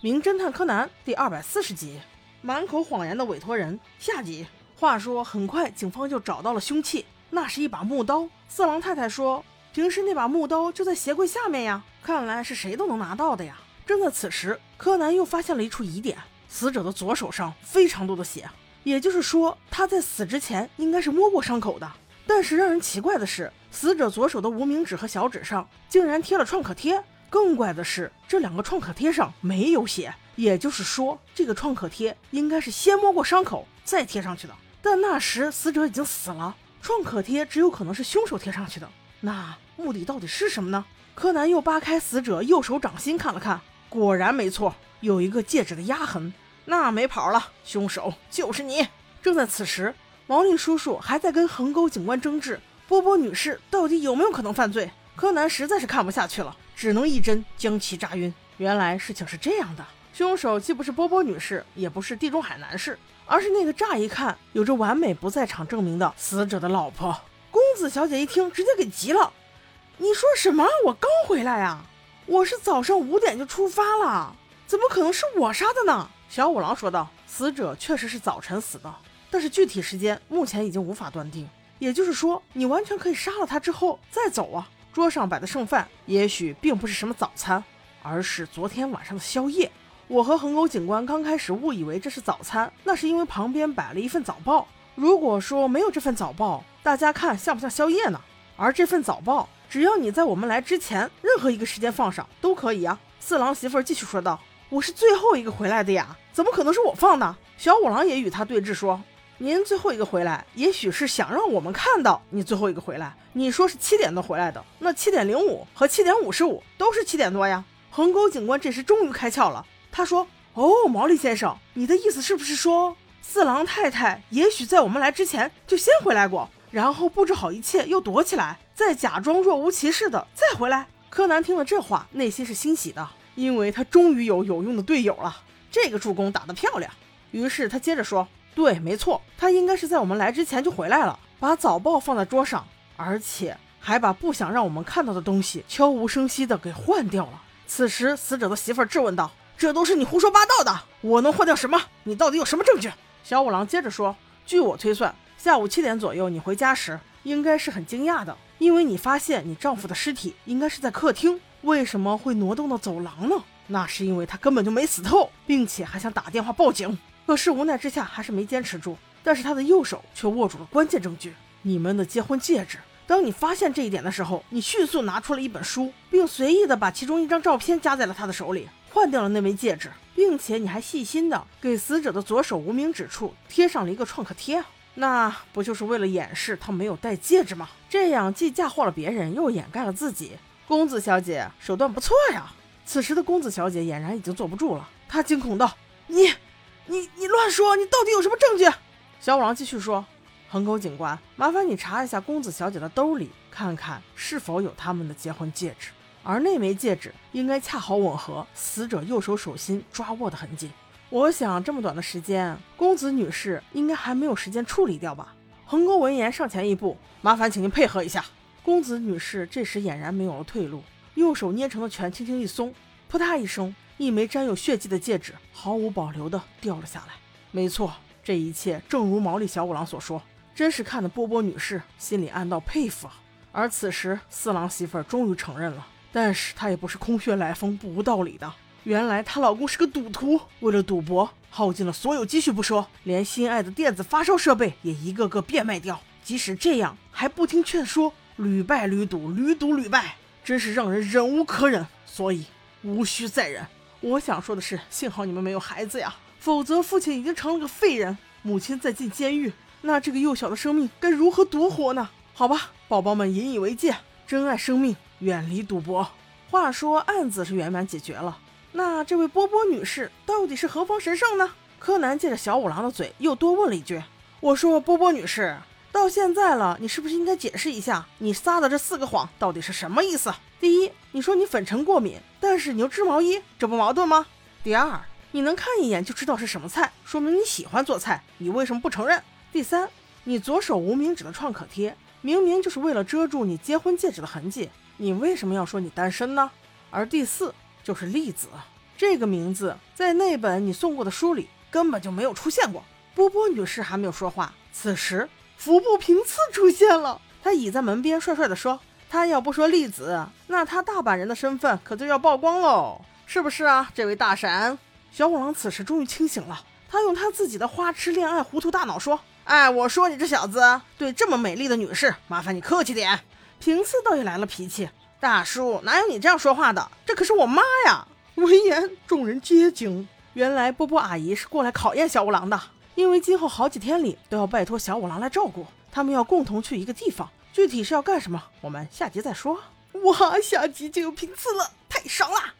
名侦探柯南》第二百四十集，满口谎言的委托人下集。话说，很快警方就找到了凶器，那是一把木刀。四郎太太说，平时那把木刀就在鞋柜下面呀，看来是谁都能拿到的呀。正在此时，柯南又发现了一处疑点：死者的左手上非常多的血，也就是说，他在死之前应该是摸过伤口的。但是让人奇怪的是，死者左手的无名指和小指上竟然贴了创可贴。更怪的是，这两个创可贴上没有血，也就是说，这个创可贴应该是先摸过伤口再贴上去的。但那时死者已经死了，创可贴只有可能是凶手贴上去的。那目的到底是什么呢？柯南又扒开死者右手掌心看了看，果然没错，有一个戒指的压痕。那没跑了，凶手就是你。正在此时。毛利叔叔还在跟横沟警官争执，波波女士到底有没有可能犯罪？柯南实在是看不下去了，只能一针将其扎晕。原来事情是这样的，凶手既不是波波女士，也不是地中海男士，而是那个乍一看有着完美不在场证明的死者的老婆。公子小姐一听，直接给急了：“你说什么？我刚回来呀，我是早上五点就出发了，怎么可能是我杀的呢？”小五郎说道：“死者确实是早晨死的。”但是具体时间目前已经无法断定，也就是说，你完全可以杀了他之后再走啊。桌上摆的剩饭也许并不是什么早餐，而是昨天晚上的宵夜。我和横沟警官刚开始误以为这是早餐，那是因为旁边摆了一份早报。如果说没有这份早报，大家看像不像宵夜呢？而这份早报，只要你在我们来之前任何一个时间放上都可以啊。四郎媳妇儿继续说道：“我是最后一个回来的呀，怎么可能是我放的？”小五郎也与他对峙说。您最后一个回来，也许是想让我们看到你最后一个回来。你说是七点多回来的，那七点零五和七点五十五都是七点多呀。横沟警官这时终于开窍了，他说：“哦，毛利先生，你的意思是不是说四郎太太也许在我们来之前就先回来过，然后布置好一切又躲起来，再假装若无其事的再回来？”柯南听了这话，内心是欣喜的，因为他终于有有用的队友了。这个助攻打得漂亮。于是他接着说。对，没错，他应该是在我们来之前就回来了，把早报放在桌上，而且还把不想让我们看到的东西悄无声息的给换掉了。此时，死者的媳妇质问道：“这都是你胡说八道的，我能换掉什么？你到底有什么证据？”小五郎接着说：“据我推算，下午七点左右你回家时，应该是很惊讶的，因为你发现你丈夫的尸体应该是在客厅，为什么会挪动到走廊呢？那是因为他根本就没死透，并且还想打电话报警。”可是无奈之下还是没坚持住，但是他的右手却握住了关键证据——你们的结婚戒指。当你发现这一点的时候，你迅速拿出了一本书，并随意的把其中一张照片夹在了他的手里，换掉了那枚戒指，并且你还细心的给死者的左手无名指处贴上了一个创可贴，那不就是为了掩饰他没有戴戒指吗？这样既嫁祸了别人，又掩盖了自己。公子小姐手段不错呀！此时的公子小姐俨然已经坐不住了，她惊恐道：“你。”你你乱说！你到底有什么证据？小五郎继续说：“横沟警官，麻烦你查一下公子小姐的兜里，看看是否有他们的结婚戒指。而那枚戒指应该恰好吻合死者右手手心抓握的痕迹。我想这么短的时间，公子女士应该还没有时间处理掉吧？”横沟闻言上前一步：“麻烦请您配合一下。”公子女士这时俨然没有了退路，右手捏成的拳轻轻一松，扑嗒一声。一枚沾有血迹的戒指毫无保留地掉了下来。没错，这一切正如毛利小五郎所说，真是看得波波女士心里暗道佩服啊。而此时四郎媳妇儿终于承认了，但是她也不是空穴来风、不无道理的。原来她老公是个赌徒，为了赌博耗尽了所有积蓄不说，连心爱的电子发烧设备也一个个变卖掉。即使这样，还不听劝说，屡败屡赌，屡赌屡败，真是让人忍无可忍。所以无需再忍。我想说的是，幸好你们没有孩子呀，否则父亲已经成了个废人，母亲再进监狱，那这个幼小的生命该如何独活呢？好吧，宝宝们引以为戒，珍爱生命，远离赌博。话说案子是圆满解决了，那这位波波女士到底是何方神圣呢？柯南借着小五郎的嘴又多问了一句：“我说波波女士。”到现在了，你是不是应该解释一下你撒的这四个谎到底是什么意思？第一，你说你粉尘过敏，但是你又织毛衣，这不矛盾吗？第二，你能看一眼就知道是什么菜，说明你喜欢做菜，你为什么不承认？第三，你左手无名指的创可贴，明明就是为了遮住你结婚戒指的痕迹，你为什么要说你单身呢？而第四就是栗子，这个名字在那本你送过的书里根本就没有出现过。波波女士还没有说话，此时服部平次出现了。他倚在门边，帅帅地说：“他要不说栗子，那他大阪人的身份可就要曝光喽，是不是啊，这位大神？”小五郎此时终于清醒了，他用他自己的花痴恋爱糊涂大脑说：“哎，我说你这小子，对这么美丽的女士，麻烦你客气点。”平次倒也来了脾气：“大叔，哪有你这样说话的？这可是我妈呀！”闻言，众人皆惊，原来波波阿姨是过来考验小五郎的。因为今后好几天里都要拜托小五郎来照顾，他们要共同去一个地方，具体是要干什么，我们下集再说。哇，下集就有频次了，太爽了！